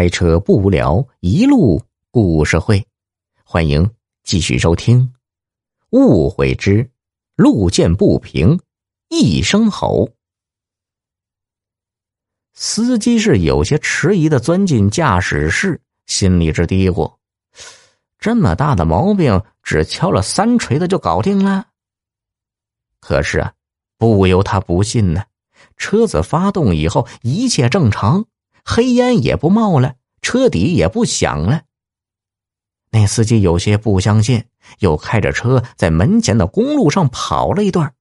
开车不无聊，一路故事会，欢迎继续收听。误会之路见不平一声吼，司机是有些迟疑的钻进驾驶室，心里直嘀咕：这么大的毛病，只敲了三锤子就搞定了。可是啊，不由他不信呢。车子发动以后，一切正常。黑烟也不冒了，车底也不响了。那司机有些不相信，又开着车在门前的公路上跑了一段，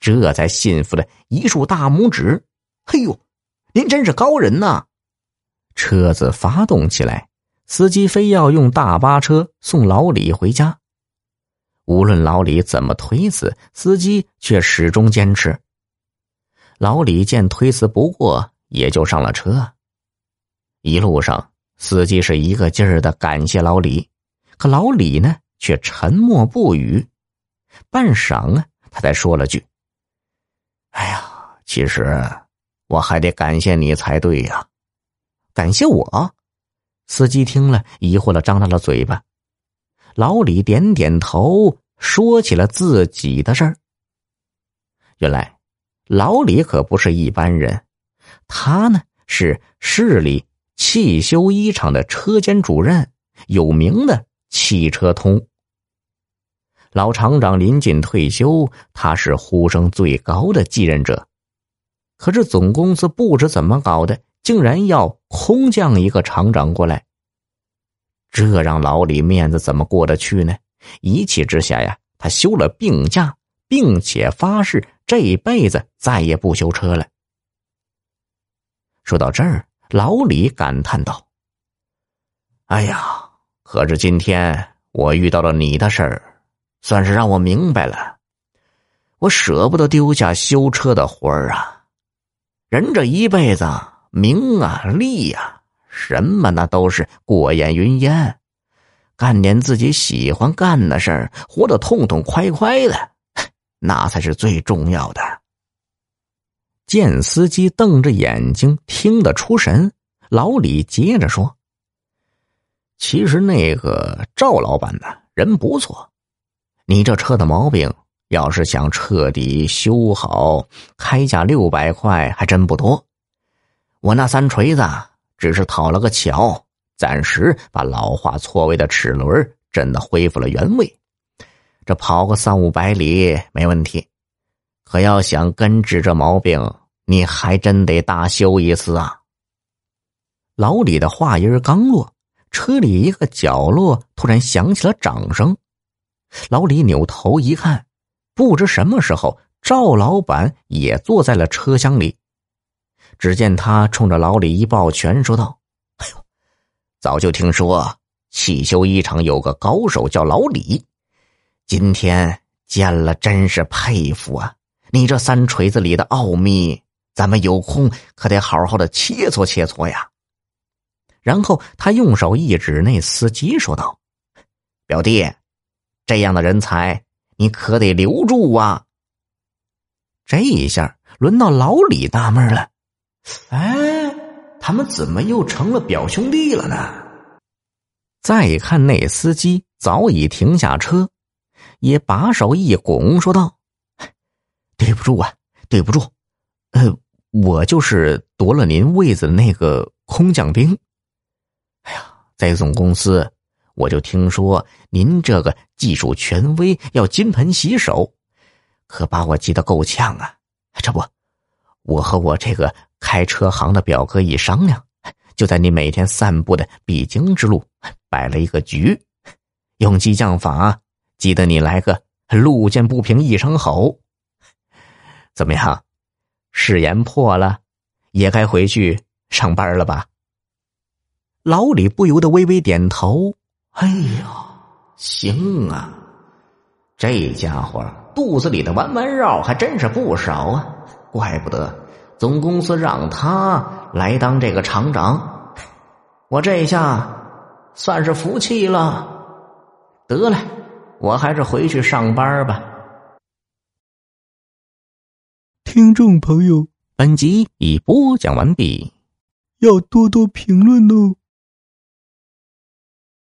这才信服的一竖大拇指：“嘿呦，您真是高人呐！”车子发动起来，司机非要用大巴车送老李回家。无论老李怎么推辞，司机却始终坚持。老李见推辞不过，也就上了车。一路上，司机是一个劲儿的感谢老李，可老李呢却沉默不语。半晌啊，他才说了句：“哎呀，其实我还得感谢你才对呀。”感谢我？司机听了，疑惑的张大了嘴巴。老李点点头，说起了自己的事儿。原来，老李可不是一般人，他呢是市里。汽修一厂的车间主任，有名的汽车通。老厂长临近退休，他是呼声最高的继任者。可是总公司不知怎么搞的，竟然要空降一个厂长过来，这让老李面子怎么过得去呢？一气之下呀，他休了病假，并且发誓这辈子再也不修车了。说到这儿。老李感叹道：“哎呀，可是今天我遇到了你的事儿，算是让我明白了，我舍不得丢下修车的活儿啊。人这一辈子，名啊利呀，什么那都是过眼云烟，干点自己喜欢干的事儿，活得痛痛快快的，那才是最重要的。”见司机瞪着眼睛，听得出神。老李接着说：“其实那个赵老板呢，人不错。你这车的毛病，要是想彻底修好，开价六百块还真不多。我那三锤子只是讨了个巧，暂时把老化错位的齿轮真的恢复了原位。这跑个三五百里没问题。可要想根治这毛病，”你还真得大修一次啊！老李的话音刚落，车里一个角落突然响起了掌声。老李扭头一看，不知什么时候赵老板也坐在了车厢里。只见他冲着老李一抱拳，说道：“哎呦，早就听说汽修一厂有个高手叫老李，今天见了，真是佩服啊！你这三锤子里的奥秘。”咱们有空可得好好的切磋切磋呀。然后他用手一指那司机，说道：“表弟，这样的人才你可得留住啊。”这一下轮到老李纳闷了：“哎，他们怎么又成了表兄弟了呢？”再看那司机早已停下车，也把手一拱，说道：“对不住啊，对不住，呃。”我就是夺了您位子的那个空降兵。哎呀，在总公司，我就听说您这个技术权威要金盆洗手，可把我急得够呛啊！这不，我和我这个开车行的表哥一商量，就在你每天散步的必经之路摆了一个局，用激将法，急得你来个路见不平一声吼，怎么样？誓言破了，也该回去上班了吧？老李不由得微微点头。哎呦，行啊，这家伙肚子里的弯弯绕还真是不少啊！怪不得总公司让他来当这个厂长，我这下算是服气了。得了，我还是回去上班吧。听众朋友，本集已播讲完毕，要多多评论哦。